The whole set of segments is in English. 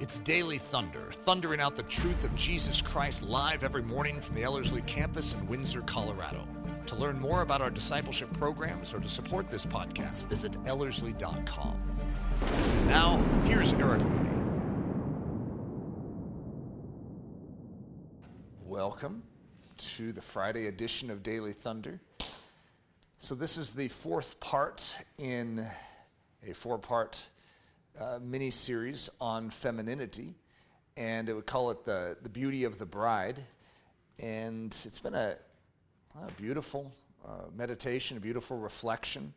It's Daily Thunder, thundering out the truth of Jesus Christ live every morning from the Ellerslie campus in Windsor, Colorado. To learn more about our discipleship programs or to support this podcast, visit Ellerslie.com. Now, here's Eric Ludy. Welcome to the Friday edition of Daily Thunder. So, this is the fourth part in a four part uh, mini series on femininity, and it would call it the, the Beauty of the Bride. And it's been a, a beautiful uh, meditation, a beautiful reflection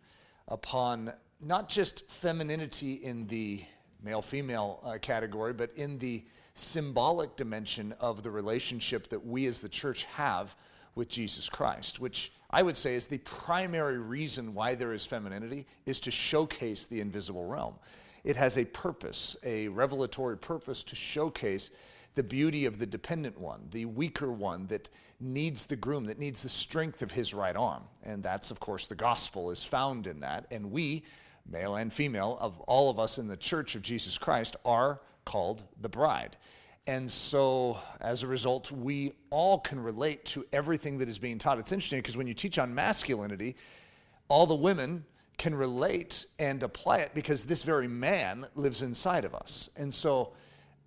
upon not just femininity in the male female uh, category, but in the symbolic dimension of the relationship that we as the church have with Jesus Christ, which I would say is the primary reason why there is femininity, is to showcase the invisible realm. It has a purpose, a revelatory purpose to showcase the beauty of the dependent one, the weaker one that needs the groom, that needs the strength of his right arm. And that's, of course, the gospel is found in that. And we, male and female, of all of us in the church of Jesus Christ, are called the bride. And so, as a result, we all can relate to everything that is being taught. It's interesting because when you teach on masculinity, all the women can relate and apply it because this very man lives inside of us. And so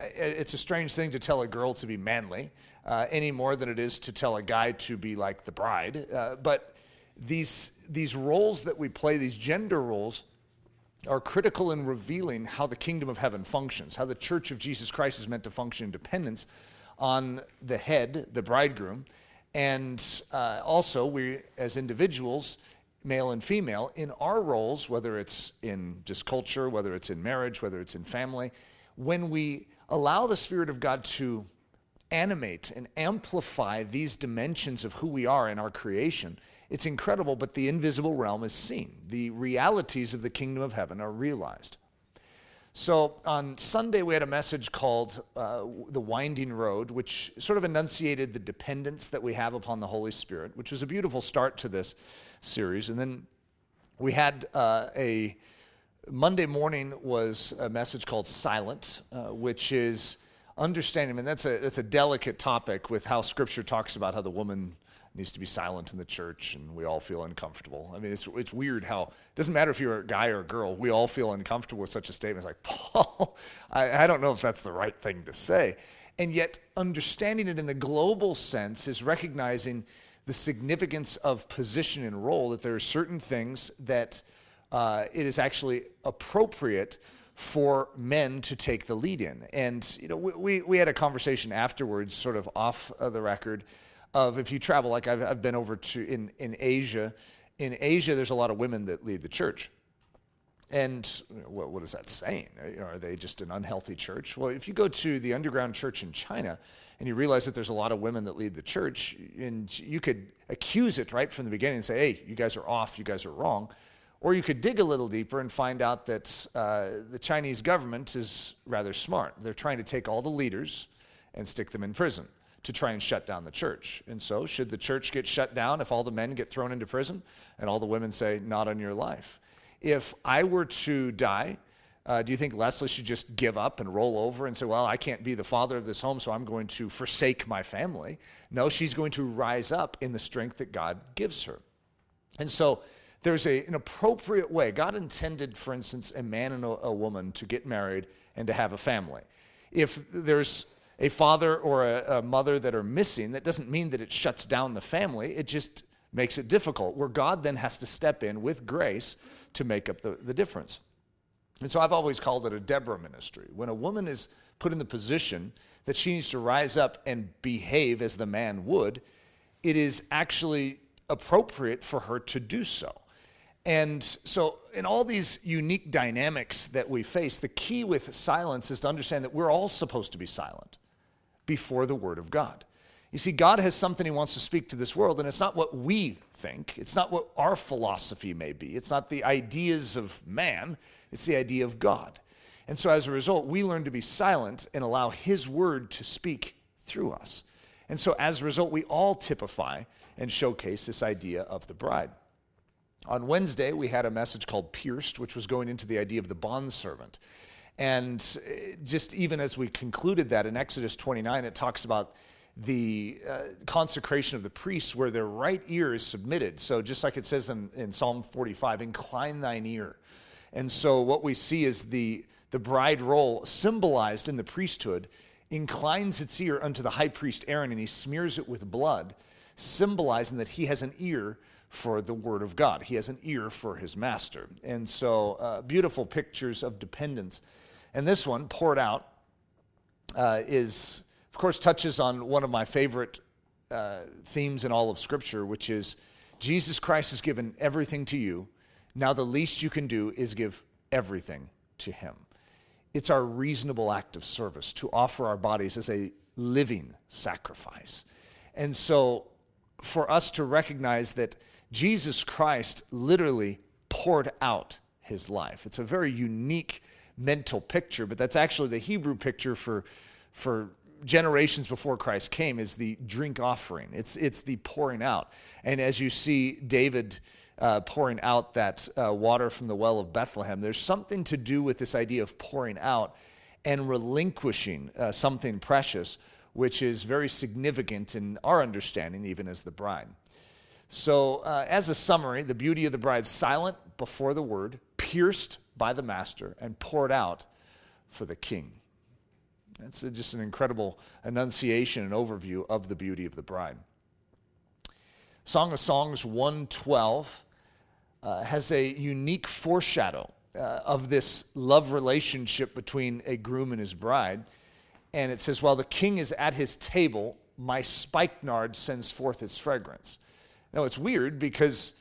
it's a strange thing to tell a girl to be manly uh, any more than it is to tell a guy to be like the bride. Uh, but these, these roles that we play, these gender roles, are critical in revealing how the kingdom of heaven functions, how the church of Jesus Christ is meant to function in dependence on the head, the bridegroom. And uh, also, we as individuals male and female, in our roles, whether it's in just culture, whether it's in marriage, whether it's in family, when we allow the Spirit of God to animate and amplify these dimensions of who we are in our creation, it's incredible, but the invisible realm is seen. The realities of the kingdom of heaven are realized. So on Sunday, we had a message called uh, The Winding Road, which sort of enunciated the dependence that we have upon the Holy Spirit, which was a beautiful start to this series. And then we had uh, a Monday morning was a message called Silent, uh, which is understanding. I mean, that's a, that's a delicate topic with how Scripture talks about how the woman needs to be silent in the church and we all feel uncomfortable. I mean, it's, it's weird how it doesn't matter if you're a guy or a girl, we all feel uncomfortable with such a statement. It's like, Paul, I, I don't know if that's the right thing to say. And yet, understanding it in the global sense is recognizing the significance of position and role, that there are certain things that uh, it is actually appropriate for men to take the lead in. And, you know, we, we had a conversation afterwards, sort of off of the record, of if you travel, like I've, I've been over to in, in Asia, in Asia, there's a lot of women that lead the church. And what, what is that saying? Are they just an unhealthy church? Well, if you go to the underground church in China and you realize that there's a lot of women that lead the church, and you could accuse it right from the beginning and say, hey, you guys are off, you guys are wrong. Or you could dig a little deeper and find out that uh, the Chinese government is rather smart. They're trying to take all the leaders and stick them in prison to try and shut down the church. And so, should the church get shut down if all the men get thrown into prison and all the women say, Not on your life? If I were to die, uh, do you think Leslie should just give up and roll over and say, Well, I can't be the father of this home, so I'm going to forsake my family? No, she's going to rise up in the strength that God gives her. And so, there's a, an appropriate way. God intended, for instance, a man and a, a woman to get married and to have a family. If there's a father or a, a mother that are missing, that doesn't mean that it shuts down the family. It just makes it difficult, where God then has to step in with grace to make up the, the difference. And so I've always called it a Deborah ministry. When a woman is put in the position that she needs to rise up and behave as the man would, it is actually appropriate for her to do so. And so, in all these unique dynamics that we face, the key with silence is to understand that we're all supposed to be silent before the Word of God. You see, God has something He wants to speak to this world, and it's not what we think. It's not what our philosophy may be. It's not the ideas of man. It's the idea of God. And so, as a result, we learn to be silent and allow His Word to speak through us. And so, as a result, we all typify and showcase this idea of the bride. On Wednesday, we had a message called Pierced, which was going into the idea of the bondservant. And uh, just even as we concluded that in Exodus 29, it talks about the uh, consecration of the priests where their right ear is submitted. So, just like it says in, in Psalm 45, incline thine ear. And so, what we see is the, the bride role symbolized in the priesthood inclines its ear unto the high priest Aaron and he smears it with blood, symbolizing that he has an ear for the word of God. He has an ear for his master. And so, uh, beautiful pictures of dependence. And this one, poured out, uh, is, of course, touches on one of my favorite uh, themes in all of Scripture, which is Jesus Christ has given everything to you. Now, the least you can do is give everything to him. It's our reasonable act of service to offer our bodies as a living sacrifice. And so, for us to recognize that Jesus Christ literally poured out his life, it's a very unique mental picture, but that's actually the Hebrew picture for, for generations before Christ came is the drink offering. It's, it's the pouring out. And as you see David uh, pouring out that uh, water from the well of Bethlehem, there's something to do with this idea of pouring out and relinquishing uh, something precious, which is very significant in our understanding, even as the bride. So, uh, as a summary, the beauty of the bride silent before the word, pierced by the master, and poured out for the king. That's just an incredible enunciation and overview of the beauty of the bride. Song of Songs 112 uh, has a unique foreshadow uh, of this love relationship between a groom and his bride. And it says, While the king is at his table, my spikenard sends forth its fragrance. Now, it's weird because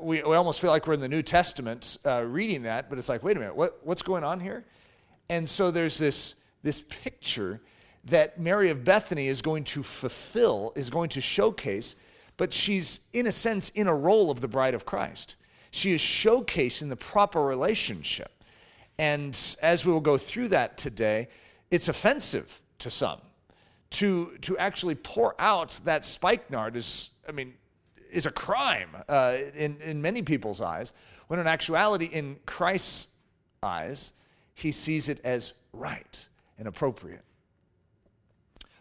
we, we almost feel like we're in the New Testament uh, reading that, but it's like, wait a minute, what, what's going on here? And so there's this, this picture that Mary of Bethany is going to fulfill, is going to showcase but she's, in a sense, in a role of the bride of Christ. She is showcasing the proper relationship. And as we will go through that today, it's offensive to some. To, to actually pour out that spikenard is, I mean, is a crime uh, in, in many people's eyes, when in actuality, in Christ's eyes, he sees it as right and appropriate.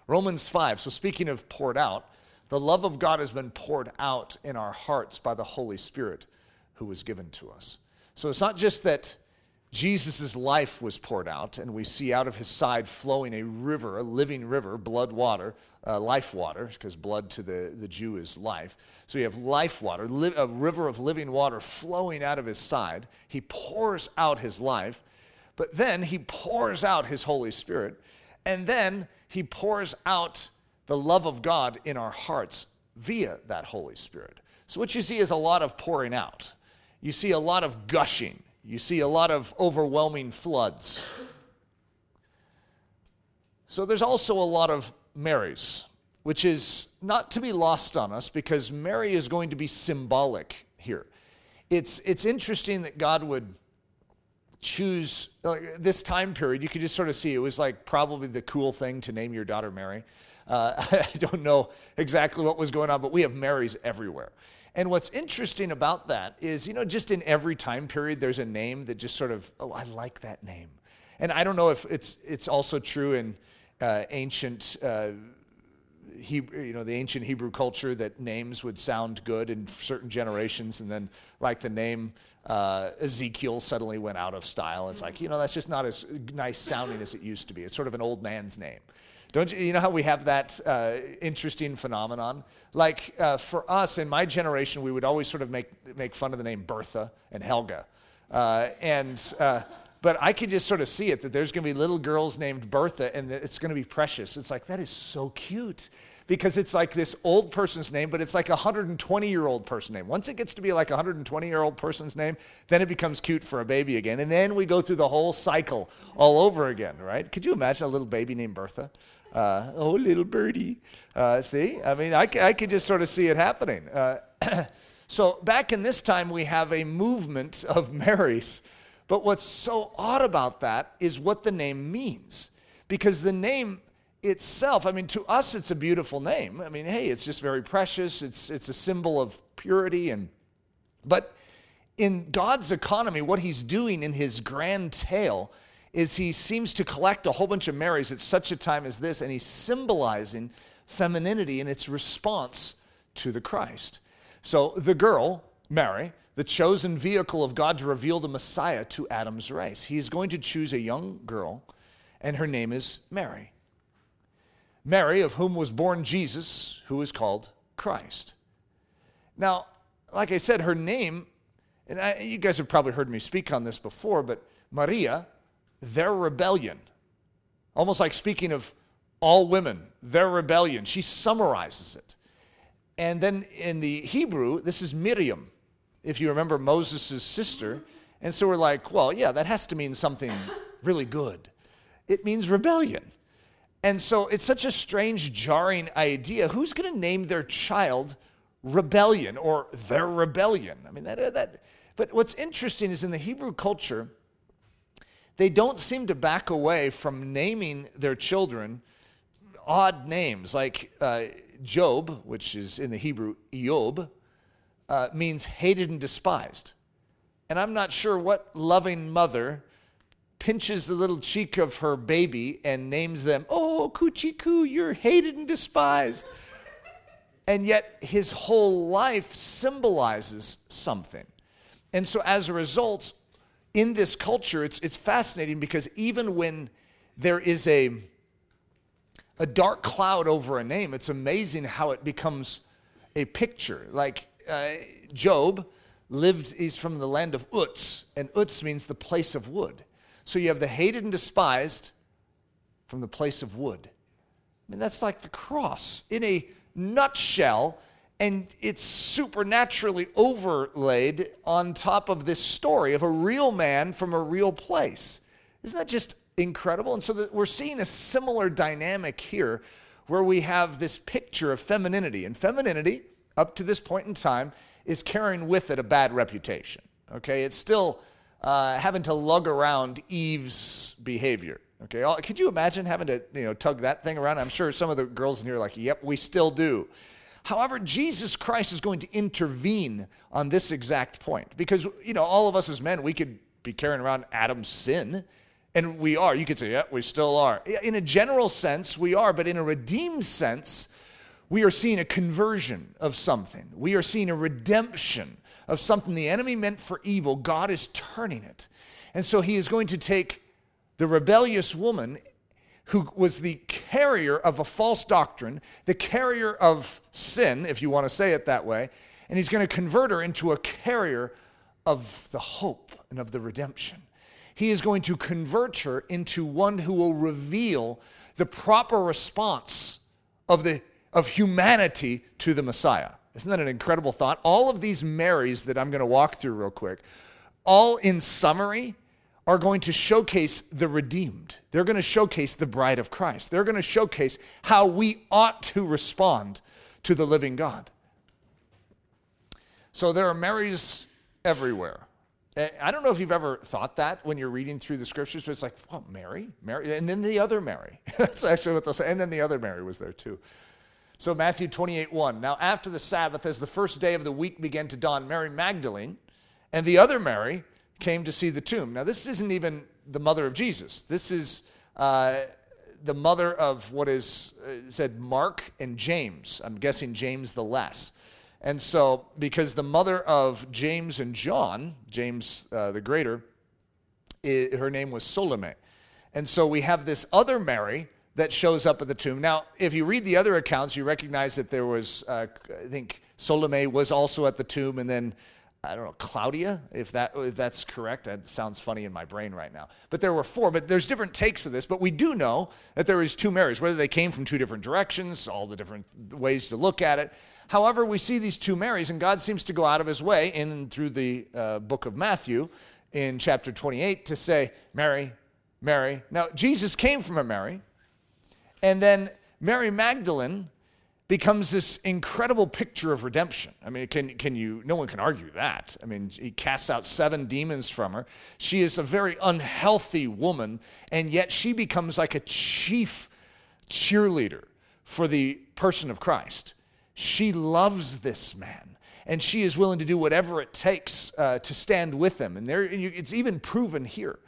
Romans 5, so speaking of poured out, the love of God has been poured out in our hearts by the Holy Spirit who was given to us. So it's not just that Jesus' life was poured out, and we see out of his side flowing a river, a living river, blood water, uh, life water, because blood to the, the Jew is life. So you have life water, li- a river of living water flowing out of his side. He pours out his life, but then he pours out his Holy Spirit, and then he pours out the love of God in our hearts via that Holy Spirit. So, what you see is a lot of pouring out. You see a lot of gushing. You see a lot of overwhelming floods. So, there's also a lot of Marys, which is not to be lost on us because Mary is going to be symbolic here. It's, it's interesting that God would choose this time period. You could just sort of see it was like probably the cool thing to name your daughter Mary. Uh, I don't know exactly what was going on, but we have Marys everywhere. And what's interesting about that is, you know, just in every time period, there's a name that just sort of, oh, I like that name. And I don't know if it's, it's also true in uh, ancient, uh, Hebrew, you know, the ancient Hebrew culture that names would sound good in certain generations, and then like the name uh, Ezekiel suddenly went out of style. It's like, you know, that's just not as nice sounding as it used to be. It's sort of an old man's name. Don't you, you know how we have that uh, interesting phenomenon? Like uh, for us in my generation, we would always sort of make, make fun of the name Bertha and Helga. Uh, and, uh, but I could just sort of see it that there's going to be little girls named Bertha and it's going to be precious. It's like, that is so cute because it's like this old person's name, but it's like a 120 year old person name. Once it gets to be like a 120 year old person's name, then it becomes cute for a baby again. And then we go through the whole cycle all over again, right? Could you imagine a little baby named Bertha? Uh, oh, little birdie. Uh, see, I mean, I, I could just sort of see it happening. Uh, so back in this time, we have a movement of Marys. But what's so odd about that is what the name means. Because the name itself, I mean, to us, it's a beautiful name. I mean, hey, it's just very precious. It's, it's a symbol of purity. And, but in God's economy, what he's doing in his grand tale is he seems to collect a whole bunch of Marys at such a time as this, and he's symbolizing femininity in its response to the Christ. So the girl, Mary, the chosen vehicle of God to reveal the Messiah to Adam's race. He is going to choose a young girl, and her name is Mary. Mary, of whom was born Jesus, who is called Christ. Now, like I said, her name, and I, you guys have probably heard me speak on this before, but Maria, their rebellion, almost like speaking of all women, their rebellion. She summarizes it. And then in the Hebrew, this is Miriam, if you remember Moses' sister. And so we're like, well, yeah, that has to mean something really good. It means rebellion. And so it's such a strange, jarring idea. Who's going to name their child rebellion or their rebellion? I mean, that, that, but what's interesting is in the Hebrew culture, they don't seem to back away from naming their children odd names. Like uh, Job, which is in the Hebrew, Eob, uh, means hated and despised. And I'm not sure what loving mother pinches the little cheek of her baby and names them, Oh, Coochie Coo, you're hated and despised. And yet his whole life symbolizes something. And so as a result, in this culture, it's, it's fascinating because even when there is a, a dark cloud over a name, it's amazing how it becomes a picture. Like uh, Job lived, he's from the land of Uz, and Uz means the place of wood. So you have the hated and despised from the place of wood. I mean, that's like the cross in a nutshell, and it's supernaturally overlaid on top of this story of a real man from a real place. Isn't that just incredible? And so we're seeing a similar dynamic here where we have this picture of femininity. And femininity, up to this point in time, is carrying with it a bad reputation. Okay, it's still uh, having to lug around Eve's behavior. Okay, could you imagine having to you know tug that thing around? I'm sure some of the girls in here are like, "Yep, we still do." However, Jesus Christ is going to intervene on this exact point because you know all of us as men we could be carrying around Adam's sin, and we are. You could say, "Yep, yeah, we still are." In a general sense, we are, but in a redeemed sense, we are seeing a conversion of something. We are seeing a redemption of something the enemy meant for evil, God is turning it. And so he is going to take the rebellious woman who was the carrier of a false doctrine, the carrier of sin, if you want to say it that way, and he's going to convert her into a carrier of the hope and of the redemption. He is going to convert her into one who will reveal the proper response of, the, of humanity to the Messiah. Isn't that an incredible thought? All of these Marys that I'm going to walk through real quick, all in summary, are going to showcase the redeemed. They're going to showcase the bride of Christ. They're going to showcase how we ought to respond to the living God. So there are Marys everywhere. Eh, I don't know if you've ever thought that when you're reading through the scriptures, but it's like, well, Mary, Mary, and then the other Mary. That's actually what they'll say. And then the other Mary was there too. So, Matthew 28 1. Now, after the Sabbath, as the first day of the week began to dawn, Mary Magdalene and the other Mary came to see the tomb. Now, this isn't even the mother of Jesus. This is uh, the mother of what is uh, said Mark and James. I'm guessing James the less. And so, because the mother of James and John, James uh, the Greater, it, her name was Salome. And so we have this other Mary that shows up at the tomb. Now, if you read the other accounts, you recognize that there was, uh, I think Salome was also at the tomb, and then I don't know, Claudia, if, that, if that's correct. That sounds funny in my brain right now. But there were four, but there's different takes of this. But we do know that there is two Marys, whether they came from two different directions, all the different ways to look at it. However, we see these two Marys, and God seems to go out of his way in through the uh, book of Matthew in chapter 28 to say, Mary, Mary. Now, Jesus came from a Mary, and then Mary Magdalene becomes this incredible picture of redemption. I mean, can, can you, no one can argue that. I mean, he casts out seven demons from her. She is a very unhealthy woman, and yet she becomes like a chief cheerleader for the person of Christ. She loves this man, and she is willing to do whatever it takes uh, to stand with him. And there, it's even proven here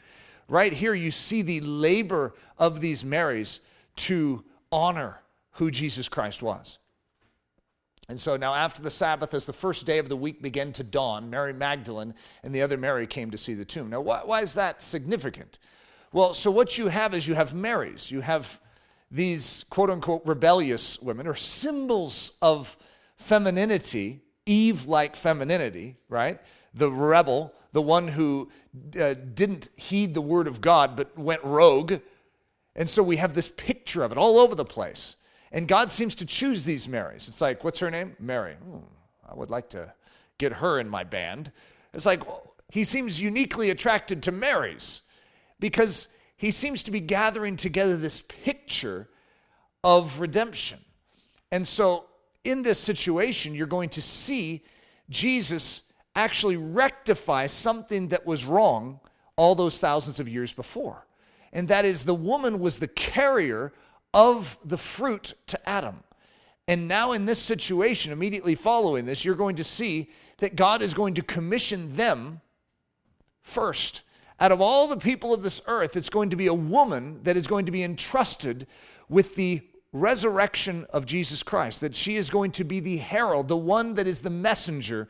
right here you see the labor of these Marys to honor who Jesus Christ was. And so now, after the Sabbath, as the first day of the week began to dawn, Mary Magdalene and the other Mary came to see the tomb. Now, why, why is that significant? Well, so what you have is you have Marys. You have these quote unquote rebellious women, or symbols of femininity, Eve like femininity, right? The rebel, the one who uh, didn't heed the word of God but went rogue. And so we have this picture of it all over the place. And God seems to choose these Marys. It's like, what's her name? Mary. Hmm, I would like to get her in my band. It's like, well, he seems uniquely attracted to Marys because he seems to be gathering together this picture of redemption. And so, in this situation, you're going to see Jesus actually rectify something that was wrong all those thousands of years before. And that is, the woman was the carrier of the fruit to Adam. And now, in this situation, immediately following this, you're going to see that God is going to commission them first. Out of all the people of this earth, it's going to be a woman that is going to be entrusted with the resurrection of Jesus Christ, that she is going to be the herald, the one that is the messenger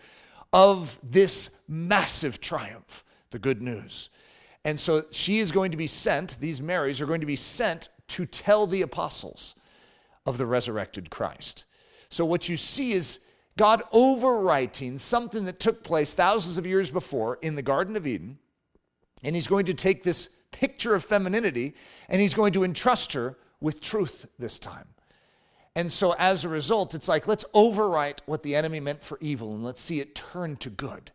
of this massive triumph, the good news. And so she is going to be sent, these Marys are going to be sent to tell the apostles of the resurrected Christ. So, what you see is God overwriting something that took place thousands of years before in the Garden of Eden. And He's going to take this picture of femininity and He's going to entrust her with truth this time. And so, as a result, it's like, let's overwrite what the enemy meant for evil and let's see it turn to good.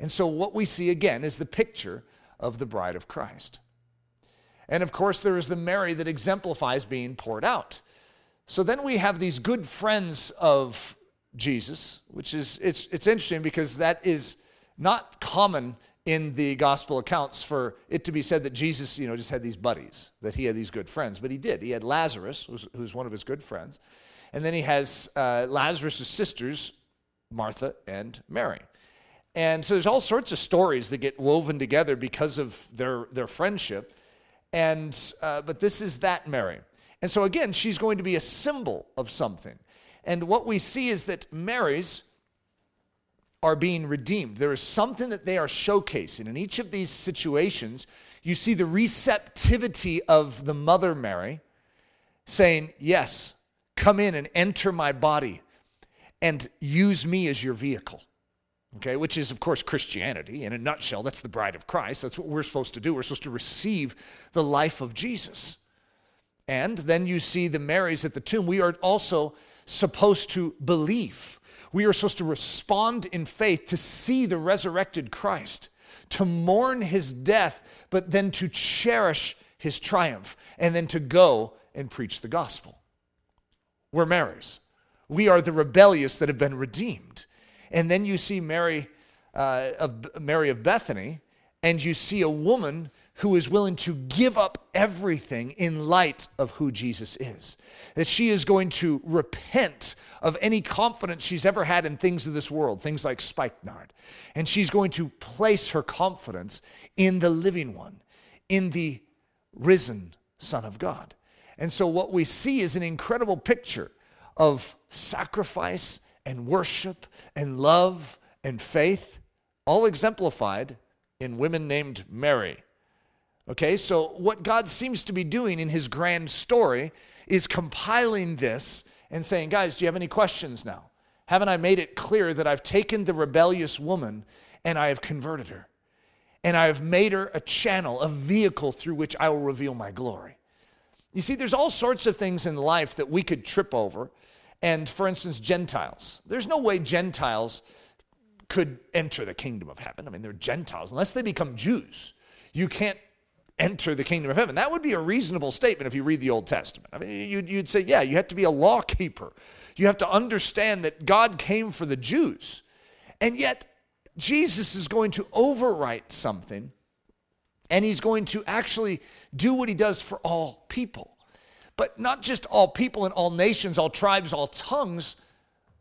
And so, what we see again is the picture of the bride of Christ. And of course, there is the Mary that exemplifies being poured out. So then we have these good friends of Jesus, which is it's it's interesting because that is not common in the gospel accounts for it to be said that Jesus, you know, just had these buddies, that he had these good friends, but he did. He had Lazarus, who's, who's one of his good friends, and then he has uh, Lazarus' sisters, Martha and Mary. And so there's all sorts of stories that get woven together because of their, their friendship. And, uh, but this is that Mary. And so again, she's going to be a symbol of something. And what we see is that Marys are being redeemed. There is something that they are showcasing. In each of these situations, you see the receptivity of the mother Mary saying, Yes, come in and enter my body and use me as your vehicle okay, which is, of course, Christianity. In a nutshell, that's the bride of Christ. That's what we're supposed to do. We're supposed to receive the life of Jesus. And then you see the Marys at the tomb. We are also supposed to believe. We are supposed to respond in faith to see the resurrected Christ, to mourn his death, but then to cherish his triumph, and then to go and preach the gospel. We're Marys. We are the rebellious that have been redeemed. And then you see Mary, uh, of, Mary of Bethany, and you see a woman who is willing to give up everything in light of who Jesus is. That she is going to repent of any confidence she's ever had in things of this world, things like spikenard. And she's going to place her confidence in the living one, in the risen Son of God. And so what we see is an incredible picture of sacrifice and worship and love and faith, all exemplified in women named Mary. Okay, so what God seems to be doing in his grand story is compiling this and saying, guys, do you have any questions now? Haven't I made it clear that I've taken the rebellious woman and I have converted her? And I have made her a channel, a vehicle through which I will reveal my glory. You see, there's all sorts of things in life that we could trip over and for instance, Gentiles. There's no way Gentiles could enter the kingdom of heaven. I mean, they're Gentiles. Unless they become Jews, you can't enter the kingdom of heaven. That would be a reasonable statement if you read the Old Testament. I mean, you'd, you'd say, yeah, you have to be a law keeper. You have to understand that God came for the Jews. And yet, Jesus is going to overwrite something, and he's going to actually do what he does for all people but not just all people and all nations, all tribes, all tongues,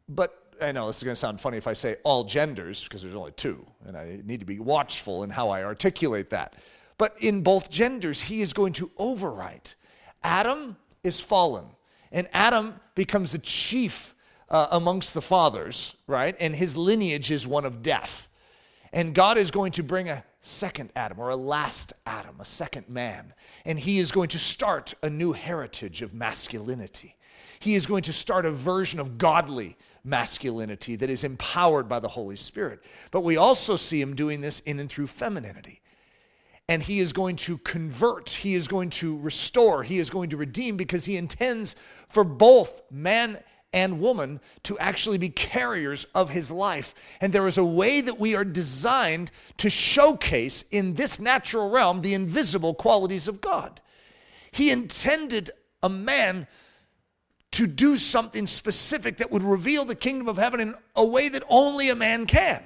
but I know this is going to sound funny if I say all genders, because there's only two, and I need to be watchful in how I articulate that. but in both genders, he is going to overwrite. Adam is fallen, and Adam becomes the chief uh, amongst the fathers, right? And his lineage is one of death. And God is going to bring a second Adam or a last Adam, a second man. And he is going to start a new heritage of masculinity. He is going to start a version of godly masculinity that is empowered by the Holy Spirit. But we also see him doing this in and through femininity. And he is going to convert, he is going to restore, he is going to redeem because he intends for both man and woman to actually be carriers of his life. And there is a way that we are designed to showcase in this natural realm the invisible qualities of God. He intended a man to do something specific that would reveal the kingdom of heaven in a way that only a man can.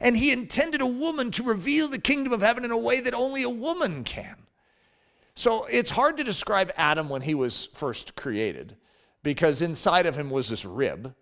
And he intended a woman to reveal the kingdom of heaven in a way that only a woman can. So it's hard to describe Adam when he was first created because inside of him was this rib.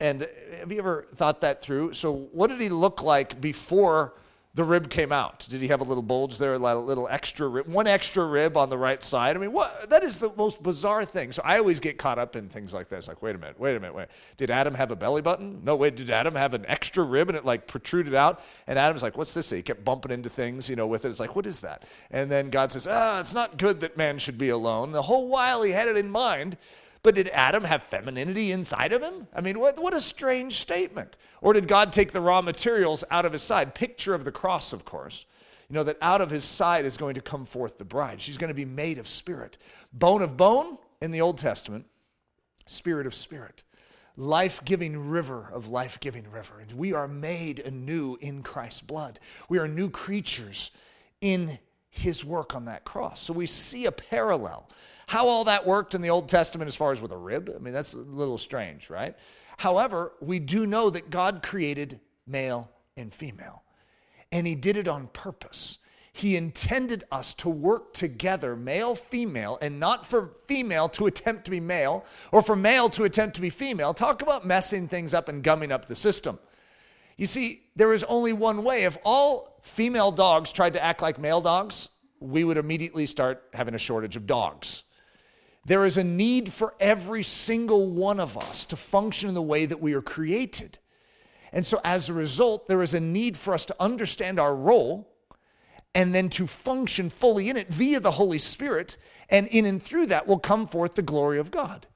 And have you ever thought that through? So, what did he look like before the rib came out? Did he have a little bulge there, a little extra rib, one extra rib on the right side? I mean, what? That is the most bizarre thing. So I always get caught up in things like this. Like, wait a minute, wait a minute, wait. Did Adam have a belly button? No, wait. Did Adam have an extra rib and it like protruded out? And Adam's like, what's this? He kept bumping into things, you know, with it. It's like, what is that? And then God says, ah, it's not good that man should be alone. The whole while he had it in mind. But did Adam have femininity inside of him? I mean, what, what a strange statement. Or did God take the raw materials out of his side? Picture of the cross, of course. You know, that out of his side is going to come forth the bride. She's going to be made of spirit. Bone of bone in the Old Testament, spirit of spirit. Life giving river of life giving river. And we are made anew in Christ's blood. We are new creatures in his work on that cross. So we see a parallel how all that worked in the Old Testament as far as with a rib, I mean, that's a little strange, right? However, we do know that God created male and female, and He did it on purpose. He intended us to work together, male, female, and not for female to attempt to be male or for male to attempt to be female. Talk about messing things up and gumming up the system. You see, there is only one way. If all female dogs tried to act like male dogs, we would immediately start having a shortage of dogs. There is a need for every single one of us to function in the way that we are created. And so, as a result, there is a need for us to understand our role and then to function fully in it via the Holy Spirit. And in and through that will come forth the glory of God.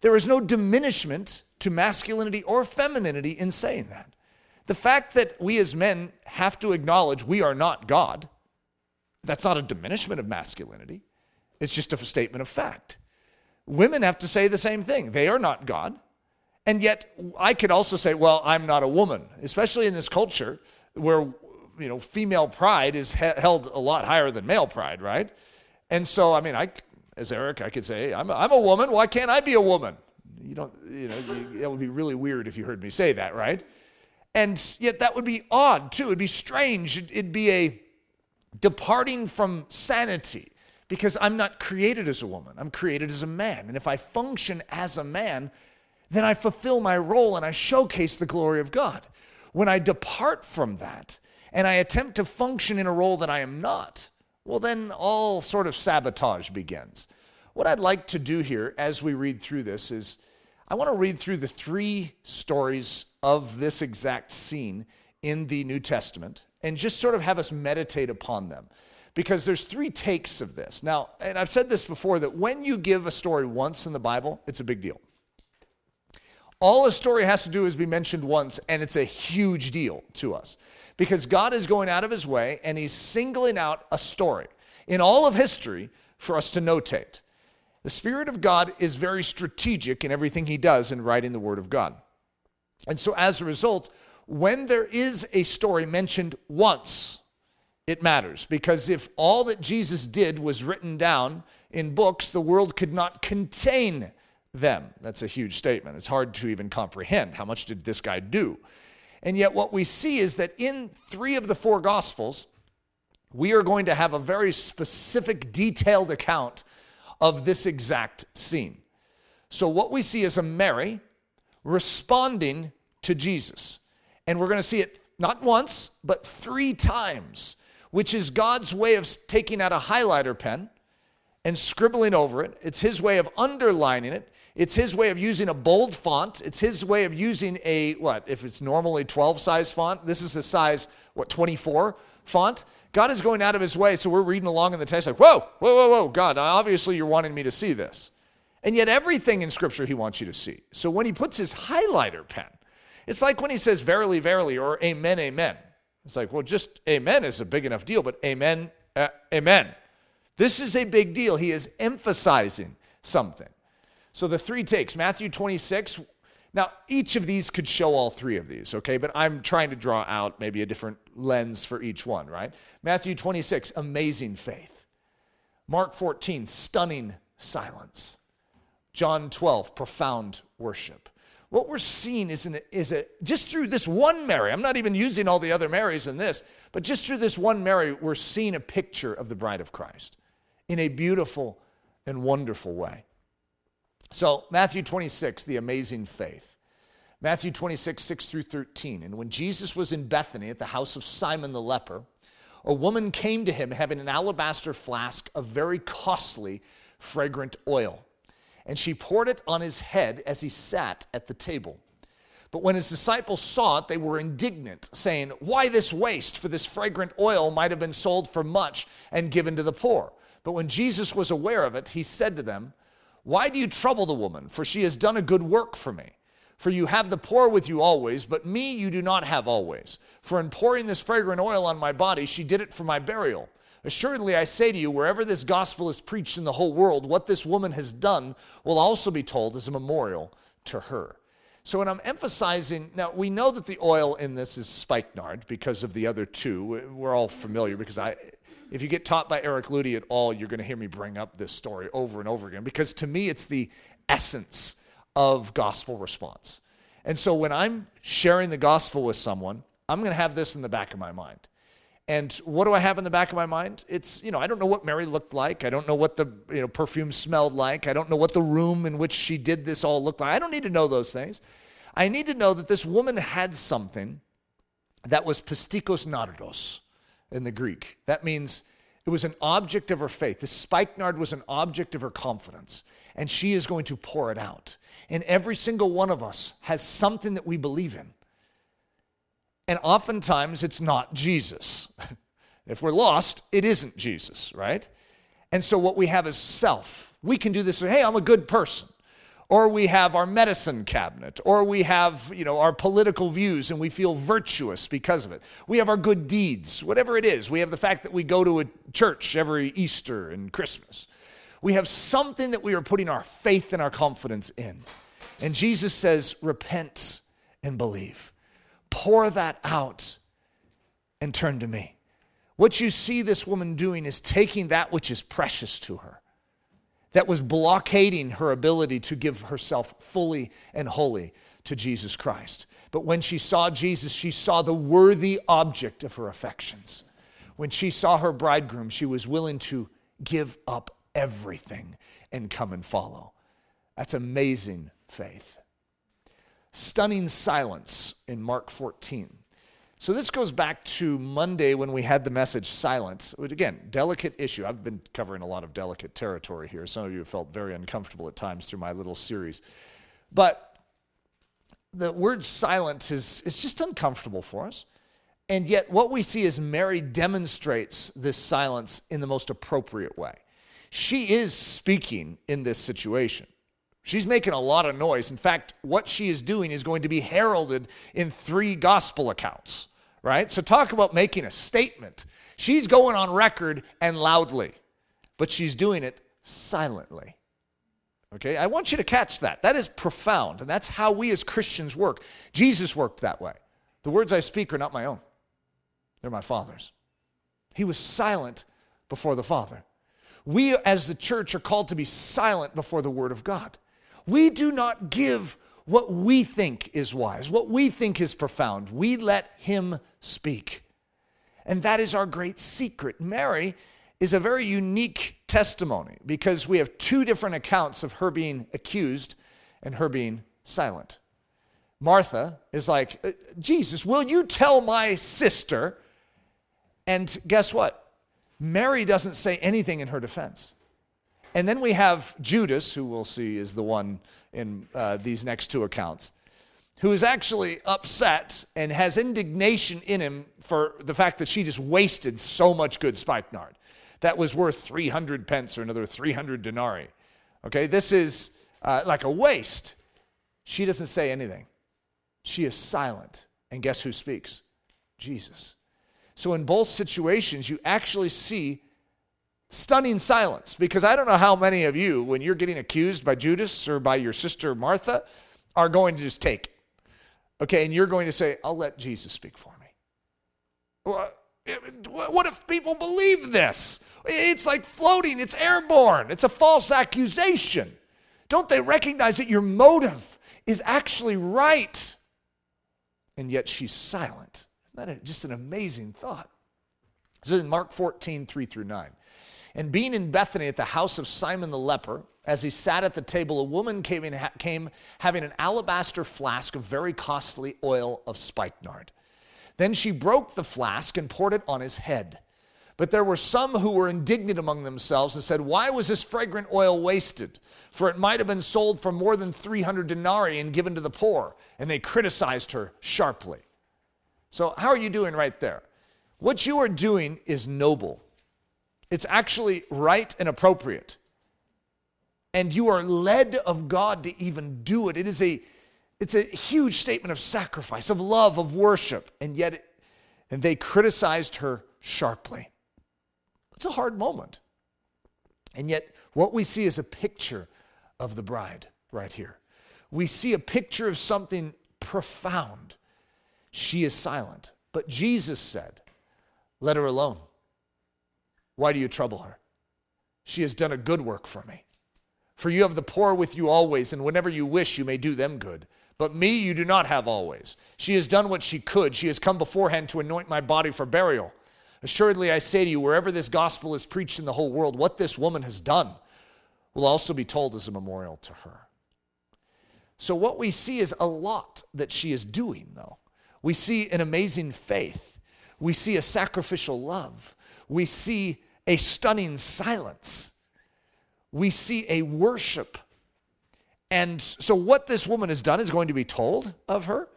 There is no diminishment to masculinity or femininity in saying that. The fact that we as men have to acknowledge we are not God, that's not a diminishment of masculinity. It's just a statement of fact. Women have to say the same thing. They are not God. And yet, I could also say, well, I'm not a woman, especially in this culture where, you know, female pride is he- held a lot higher than male pride, right? And so, I mean, I, as Eric, I could say, I'm a, I'm a woman. Why can't I be a woman? You don't, you know, it would be really weird if you heard me say that, right? And yet, that would be odd too. It'd be strange. It'd be a departing from sanity because I'm not created as a woman, I'm created as a man. And if I function as a man, then I fulfill my role and I showcase the glory of God. When I depart from that and I attempt to function in a role that I am not, well, then all sort of sabotage begins. What I'd like to do here as we read through this is I want to read through the three stories of this exact scene in the New Testament and just sort of have us meditate upon them because there's three takes of this. Now, and I've said this before that when you give a story once in the Bible, it's a big deal. All a story has to do is be mentioned once, and it's a huge deal to us because God is going out of his way and he's singling out a story in all of history for us to notate. The Spirit of God is very strategic in everything he does in writing the Word of God. And so, as a result, when there is a story mentioned once, it matters because if all that Jesus did was written down in books, the world could not contain them. That's a huge statement. It's hard to even comprehend. How much did this guy do? And yet, what we see is that in three of the four Gospels, we are going to have a very specific, detailed account of this exact scene. So, what we see is a Mary responding to Jesus. And we're going to see it not once, but three times which is God's way of taking out a highlighter pen and scribbling over it. It's his way of underlining it. It's his way of using a bold font. It's his way of using a, what, if it's normally 12 size font, this is a size, what, 24 font. God is going out of his way. So we're reading along in the text like, whoa, whoa, whoa, whoa, God, obviously you're wanting me to see this. And yet everything in Scripture he wants you to see. So when he puts his highlighter pen, it's like when he says verily, verily, or amen, amen. It's like, well, just amen is a big enough deal, but amen, uh, amen. This is a big deal. He is emphasizing something. So the three takes Matthew 26. Now, each of these could show all three of these, okay? But I'm trying to draw out maybe a different lens for each one, right? Matthew 26, amazing faith. Mark 14, stunning silence. John 12, profound worship. What we're seeing is, an, is a, just through this one Mary, I'm not even using all the other Marys in this, but just through this one Mary, we're seeing a picture of the bride of Christ in a beautiful and wonderful way. So, Matthew 26, the amazing faith. Matthew 26, 6 through 13. And when Jesus was in Bethany at the house of Simon the leper, a woman came to him having an alabaster flask of very costly, fragrant oil. And she poured it on his head as he sat at the table. But when his disciples saw it, they were indignant, saying, Why this waste? For this fragrant oil might have been sold for much and given to the poor. But when Jesus was aware of it, he said to them, Why do you trouble the woman? For she has done a good work for me. For you have the poor with you always, but me you do not have always. For in pouring this fragrant oil on my body, she did it for my burial. Assuredly, I say to you, wherever this gospel is preached in the whole world, what this woman has done will also be told as a memorial to her. So, when I'm emphasizing, now we know that the oil in this is spikenard because of the other two. We're all familiar because I, if you get taught by Eric Ludy at all, you're going to hear me bring up this story over and over again because to me, it's the essence of gospel response. And so when I'm sharing the gospel with someone, I'm going to have this in the back of my mind. And what do I have in the back of my mind? It's, you know, I don't know what Mary looked like. I don't know what the, you know, perfume smelled like. I don't know what the room in which she did this all looked like. I don't need to know those things. I need to know that this woman had something that was pistikos nardos in the Greek. That means it was an object of her faith. The spikenard was an object of her confidence, and she is going to pour it out. And every single one of us has something that we believe in. And oftentimes it's not Jesus. if we're lost, it isn't Jesus, right? And so what we have is self. We can do this, hey, I'm a good person or we have our medicine cabinet, or we have, you know, our political views and we feel virtuous because of it. We have our good deeds, whatever it is. We have the fact that we go to a church every Easter and Christmas. We have something that we are putting our faith and our confidence in. And Jesus says, repent and believe. Pour that out and turn to me. What you see this woman doing is taking that which is precious to her that was blockading her ability to give herself fully and wholly to Jesus Christ. But when she saw Jesus, she saw the worthy object of her affections. When she saw her bridegroom, she was willing to give up everything and come and follow. That's amazing faith. Stunning silence in Mark 14. So this goes back to Monday when we had the message silence. Again, delicate issue. I've been covering a lot of delicate territory here. Some of you have felt very uncomfortable at times through my little series. But the word silence is, is just uncomfortable for us. And yet, what we see is Mary demonstrates this silence in the most appropriate way. She is speaking in this situation. She's making a lot of noise. In fact, what she is doing is going to be heralded in three gospel accounts, right? So, talk about making a statement. She's going on record and loudly, but she's doing it silently. Okay, I want you to catch that. That is profound, and that's how we as Christians work. Jesus worked that way. The words I speak are not my own, they're my Father's. He was silent before the Father. We as the church are called to be silent before the Word of God. We do not give what we think is wise, what we think is profound. We let Him speak. And that is our great secret. Mary is a very unique testimony because we have two different accounts of her being accused and her being silent. Martha is like, uh, Jesus, will you tell my sister? And guess what? Mary doesn't say anything in her defense. And then we have Judas, who we'll see is the one in uh, these next two accounts, who is actually upset and has indignation in him for the fact that she just wasted so much good spikenard that was worth 300 pence or another 300 denarii. Okay, this is uh, like a waste. She doesn't say anything, she is silent. And guess who speaks? Jesus. So in both situations, you actually see stunning silence because I don't know how many of you, when you're getting accused by Judas or by your sister Martha, are going to just take it. Okay, and you're going to say, I'll let Jesus speak for me. What if people believe this? It's like floating, it's airborne, it's a false accusation. Don't they recognize that your motive is actually right? And yet she's silent. Isn't that just an amazing thought? This is in Mark 14, 3 through 9. And being in Bethany at the house of Simon the leper, as he sat at the table, a woman came, in, came having an alabaster flask of very costly oil of spikenard. Then she broke the flask and poured it on his head. But there were some who were indignant among themselves and said, Why was this fragrant oil wasted? For it might have been sold for more than 300 denarii and given to the poor. And they criticized her sharply. So, how are you doing right there? What you are doing is noble, it's actually right and appropriate. And you are led of God to even do it. It is a it's a huge statement of sacrifice, of love, of worship. And yet, it, and they criticized her sharply. It's a hard moment. And yet, what we see is a picture of the bride right here. We see a picture of something profound. She is silent. But Jesus said, Let her alone. Why do you trouble her? She has done a good work for me. For you have the poor with you always, and whenever you wish, you may do them good. But me you do not have always. She has done what she could. She has come beforehand to anoint my body for burial. Assuredly, I say to you, wherever this gospel is preached in the whole world, what this woman has done will also be told as a memorial to her. So, what we see is a lot that she is doing, though. We see an amazing faith, we see a sacrificial love, we see a stunning silence, we see a worship and so, what this woman has done is going to be told of her.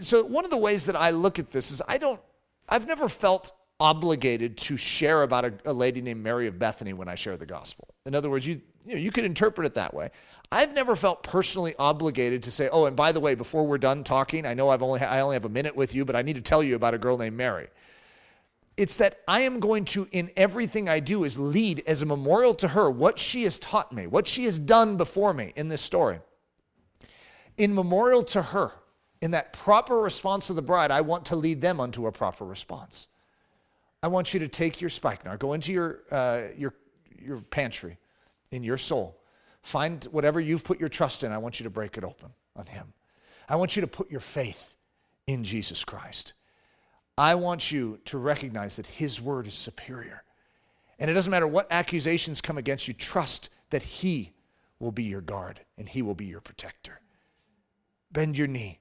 So, one of the ways that I look at this is I don't, I've never felt obligated to share about a, a lady named Mary of Bethany when I share the gospel. In other words, you, you, know, you could interpret it that way. I've never felt personally obligated to say, oh, and by the way, before we're done talking, I know I've only, I only have a minute with you, but I need to tell you about a girl named Mary. It's that I am going to, in everything I do, is lead as a memorial to her what she has taught me, what she has done before me in this story. In memorial to her, in that proper response of the bride, I want to lead them unto a proper response. I want you to take your spikenard, go into your, uh, your, your pantry in your soul, find whatever you've put your trust in, I want you to break it open on Him. I want you to put your faith in Jesus Christ. I want you to recognize that His word is superior. And it doesn't matter what accusations come against you, trust that He will be your guard and He will be your protector. Bend your knee,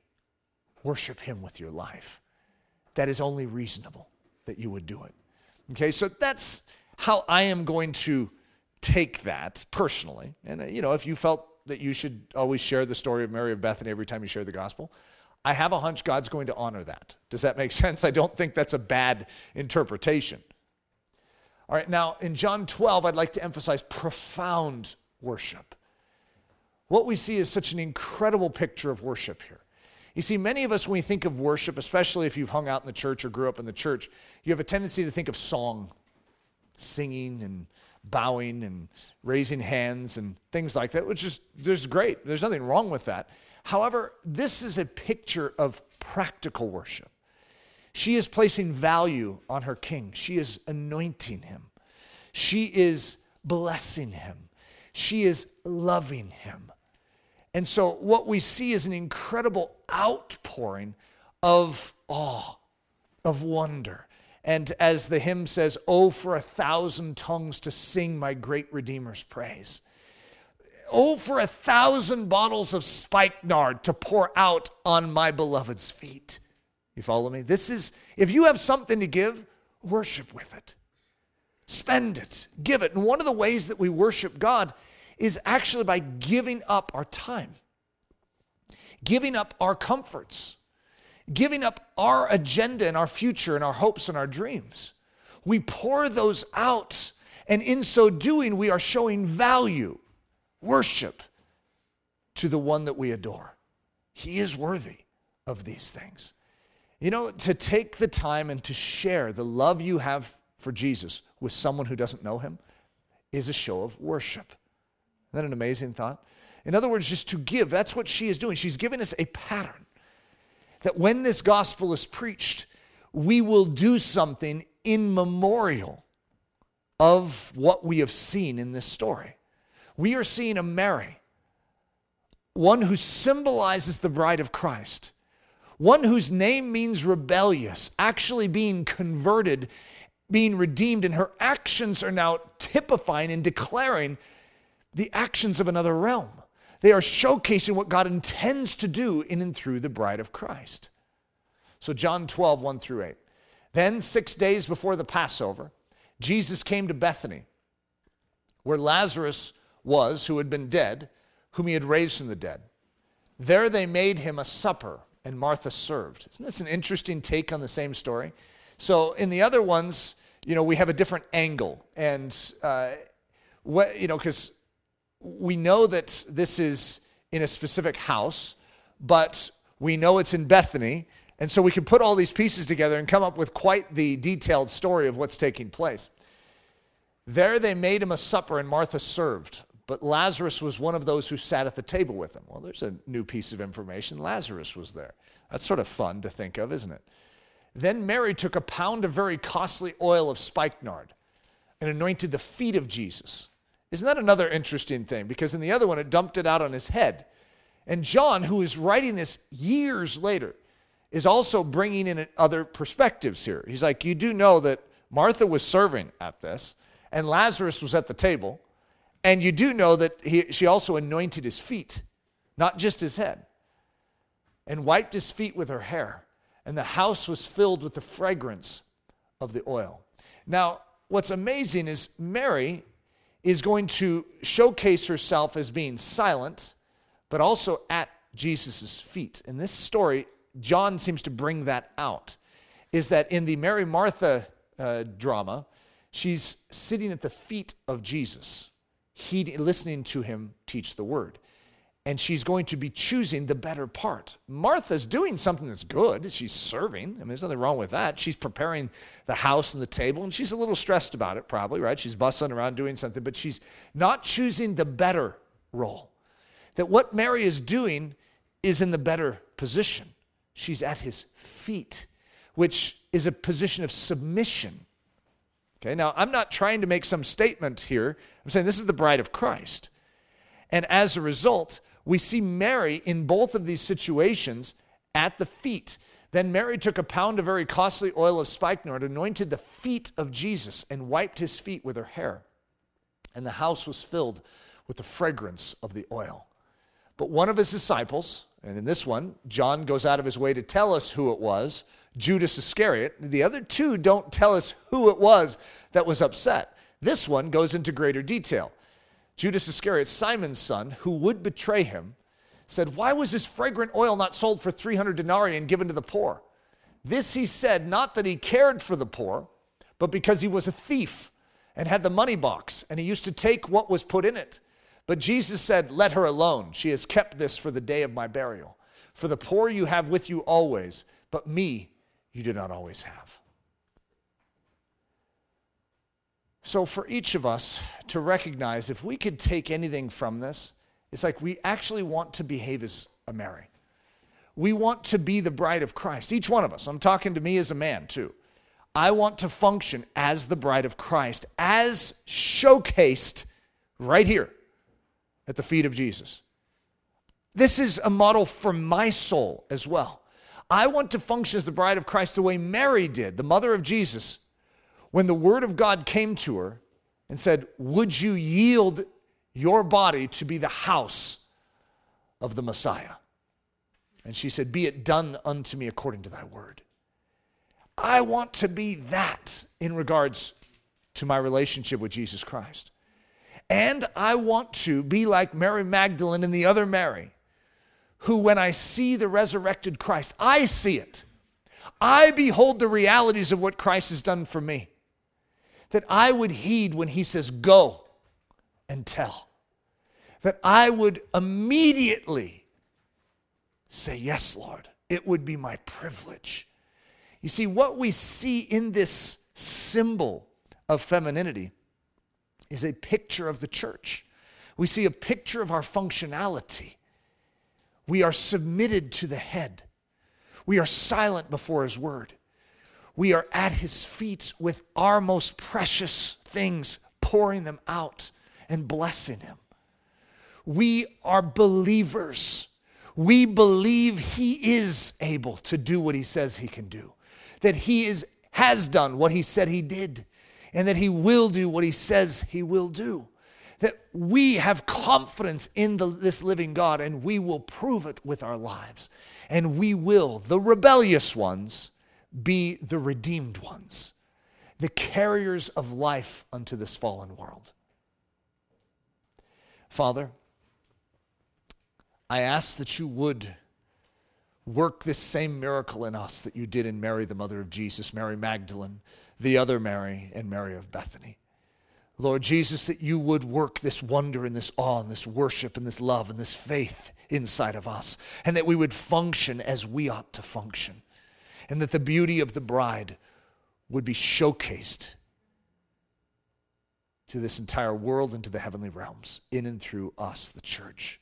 worship Him with your life. That is only reasonable that you would do it. Okay, so that's how I am going to take that personally. And, uh, you know, if you felt that you should always share the story of Mary of Bethany every time you share the gospel, I have a hunch God's going to honor that. Does that make sense? I don't think that's a bad interpretation. All right, now in John 12, I'd like to emphasize profound worship. What we see is such an incredible picture of worship here. You see, many of us, when we think of worship, especially if you've hung out in the church or grew up in the church, you have a tendency to think of song, singing and bowing and raising hands and things like that, which is there's great. There's nothing wrong with that. However, this is a picture of practical worship. She is placing value on her king, she is anointing him, she is blessing him, she is loving him. And so, what we see is an incredible outpouring of awe, of wonder. And as the hymn says, Oh, for a thousand tongues to sing my great Redeemer's praise for a thousand bottles of spikenard to pour out on my beloved's feet. You follow me? This is, if you have something to give, worship with it. Spend it, give it. And one of the ways that we worship God is actually by giving up our time, giving up our comforts, giving up our agenda and our future and our hopes and our dreams. We pour those out, and in so doing, we are showing value, worship to the one that we adore. He is worthy of these things. You know, to take the time and to share the love you have for Jesus with someone who doesn't know him is a show of worship. Isn't that an amazing thought? In other words, just to give, that's what she is doing. She's giving us a pattern that when this gospel is preached, we will do something in memorial of what we have seen in this story. We are seeing a Mary, one who symbolizes the bride of Christ, one whose name means rebellious, actually being converted, being redeemed, and her actions are now typifying and declaring the actions of another realm. They are showcasing what God intends to do in and through the bride of Christ. So, John 12, 1 through 8. Then, six days before the Passover, Jesus came to Bethany, where Lazarus was, who had been dead, whom he had raised from the dead. There they made him a supper and Martha served. Isn't this an interesting take on the same story? So in the other ones, you know, we have a different angle, and uh, what you know, because we know that this is in a specific house, but we know it's in Bethany, and so we can put all these pieces together and come up with quite the detailed story of what's taking place. There they made him a supper, and Martha served. But Lazarus was one of those who sat at the table with him. Well, there's a new piece of information. Lazarus was there. That's sort of fun to think of, isn't it? Then Mary took a pound of very costly oil of spikenard and anointed the feet of Jesus. Isn't that another interesting thing? Because in the other one, it dumped it out on his head. And John, who is writing this years later, is also bringing in other perspectives here. He's like, You do know that Martha was serving at this, and Lazarus was at the table. And you do know that he, she also anointed his feet, not just his head, and wiped his feet with her hair. And the house was filled with the fragrance of the oil. Now, what's amazing is Mary is going to showcase herself as being silent, but also at Jesus' feet. In this story, John seems to bring that out. Is that in the Mary Martha uh, drama, she's sitting at the feet of Jesus heed, listening to him teach the word. And she's going to be choosing the better part. Martha's doing something that's good. She's serving. I mean, there's nothing wrong with that. She's preparing the house and the table, and she's a little stressed about it, probably, right? She's bustling around doing something, but she's not choosing the better role. That what Mary is doing is in the better position. She's at his feet, which is a position of submission Okay, now I'm not trying to make some statement here. I'm saying this is the bride of Christ. And as a result, we see Mary in both of these situations at the feet. Then Mary took a pound of very costly oil of spikenard, anointed the feet of Jesus, and wiped his feet with her hair. And the house was filled with the fragrance of the oil. But one of his disciples, and in this one, John goes out of his way to tell us who it was, Judas Iscariot. The other two don't tell us who it was that was upset. This one goes into greater detail. Judas Iscariot, Simon's son, who would betray him, said, Why was this fragrant oil not sold for 300 denarii and given to the poor? This he said, not that he cared for the poor, but because he was a thief and had the money box, and he used to take what was put in it. But Jesus said, Let her alone. She has kept this for the day of my burial. For the poor you have with you always, but me you do not always have. So, for each of us to recognize if we could take anything from this, it's like we actually want to behave as a Mary. We want to be the bride of Christ. Each one of us. I'm talking to me as a man, too. I want to function as the bride of Christ, as showcased right here at the feet of Jesus. This is a model for my soul as well. I want to function as the bride of Christ the way Mary did, the mother of Jesus, when the word of God came to her and said, Would you yield your body to be the house of the Messiah? And she said, Be it done unto me according to thy word. I want to be that in regards to my relationship with Jesus Christ. And I want to be like Mary Magdalene and the other Mary, who, when I see the resurrected Christ, I see it. I behold the realities of what Christ has done for me. That I would heed when he says, Go and tell. That I would immediately say, Yes, Lord, it would be my privilege. You see, what we see in this symbol of femininity is a picture of the church. We see a picture of our functionality. We are submitted to the head. We are silent before his word. We are at his feet with our most precious things, pouring them out and blessing him. We are believers. We believe he is able to do what he says he can do, that he is, has done what he said he did, and that he will do what he says he will do. We have confidence in the, this living God and we will prove it with our lives. And we will, the rebellious ones, be the redeemed ones, the carriers of life unto this fallen world. Father, I ask that you would work this same miracle in us that you did in Mary, the mother of Jesus, Mary Magdalene, the other Mary, and Mary of Bethany. Lord Jesus, that you would work this wonder and this awe and this worship and this love and this faith inside of us, and that we would function as we ought to function, and that the beauty of the bride would be showcased to this entire world and to the heavenly realms, in and through us, the church.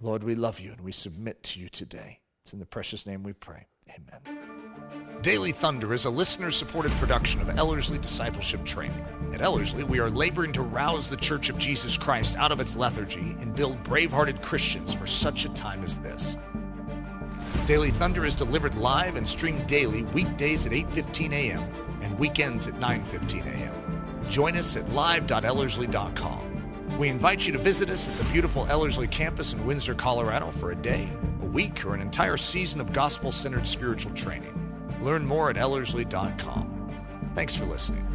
Lord, we love you and we submit to you today. It's in the precious name we pray. Amen. Daily Thunder is a listener supported production of Ellerslie Discipleship Training. At Ellerslie, we are laboring to rouse the Church of Jesus Christ out of its lethargy and build brave hearted Christians for such a time as this. Daily Thunder is delivered live and streamed daily weekdays at 8:15 a.m. and weekends at 9:15 a.m. Join us at live.ellerslie.com. We invite you to visit us at the beautiful Ellerslie campus in Windsor, Colorado for a day, week, or an entire season of gospel centered spiritual training. Learn more at Ellerslie.com. Thanks for listening.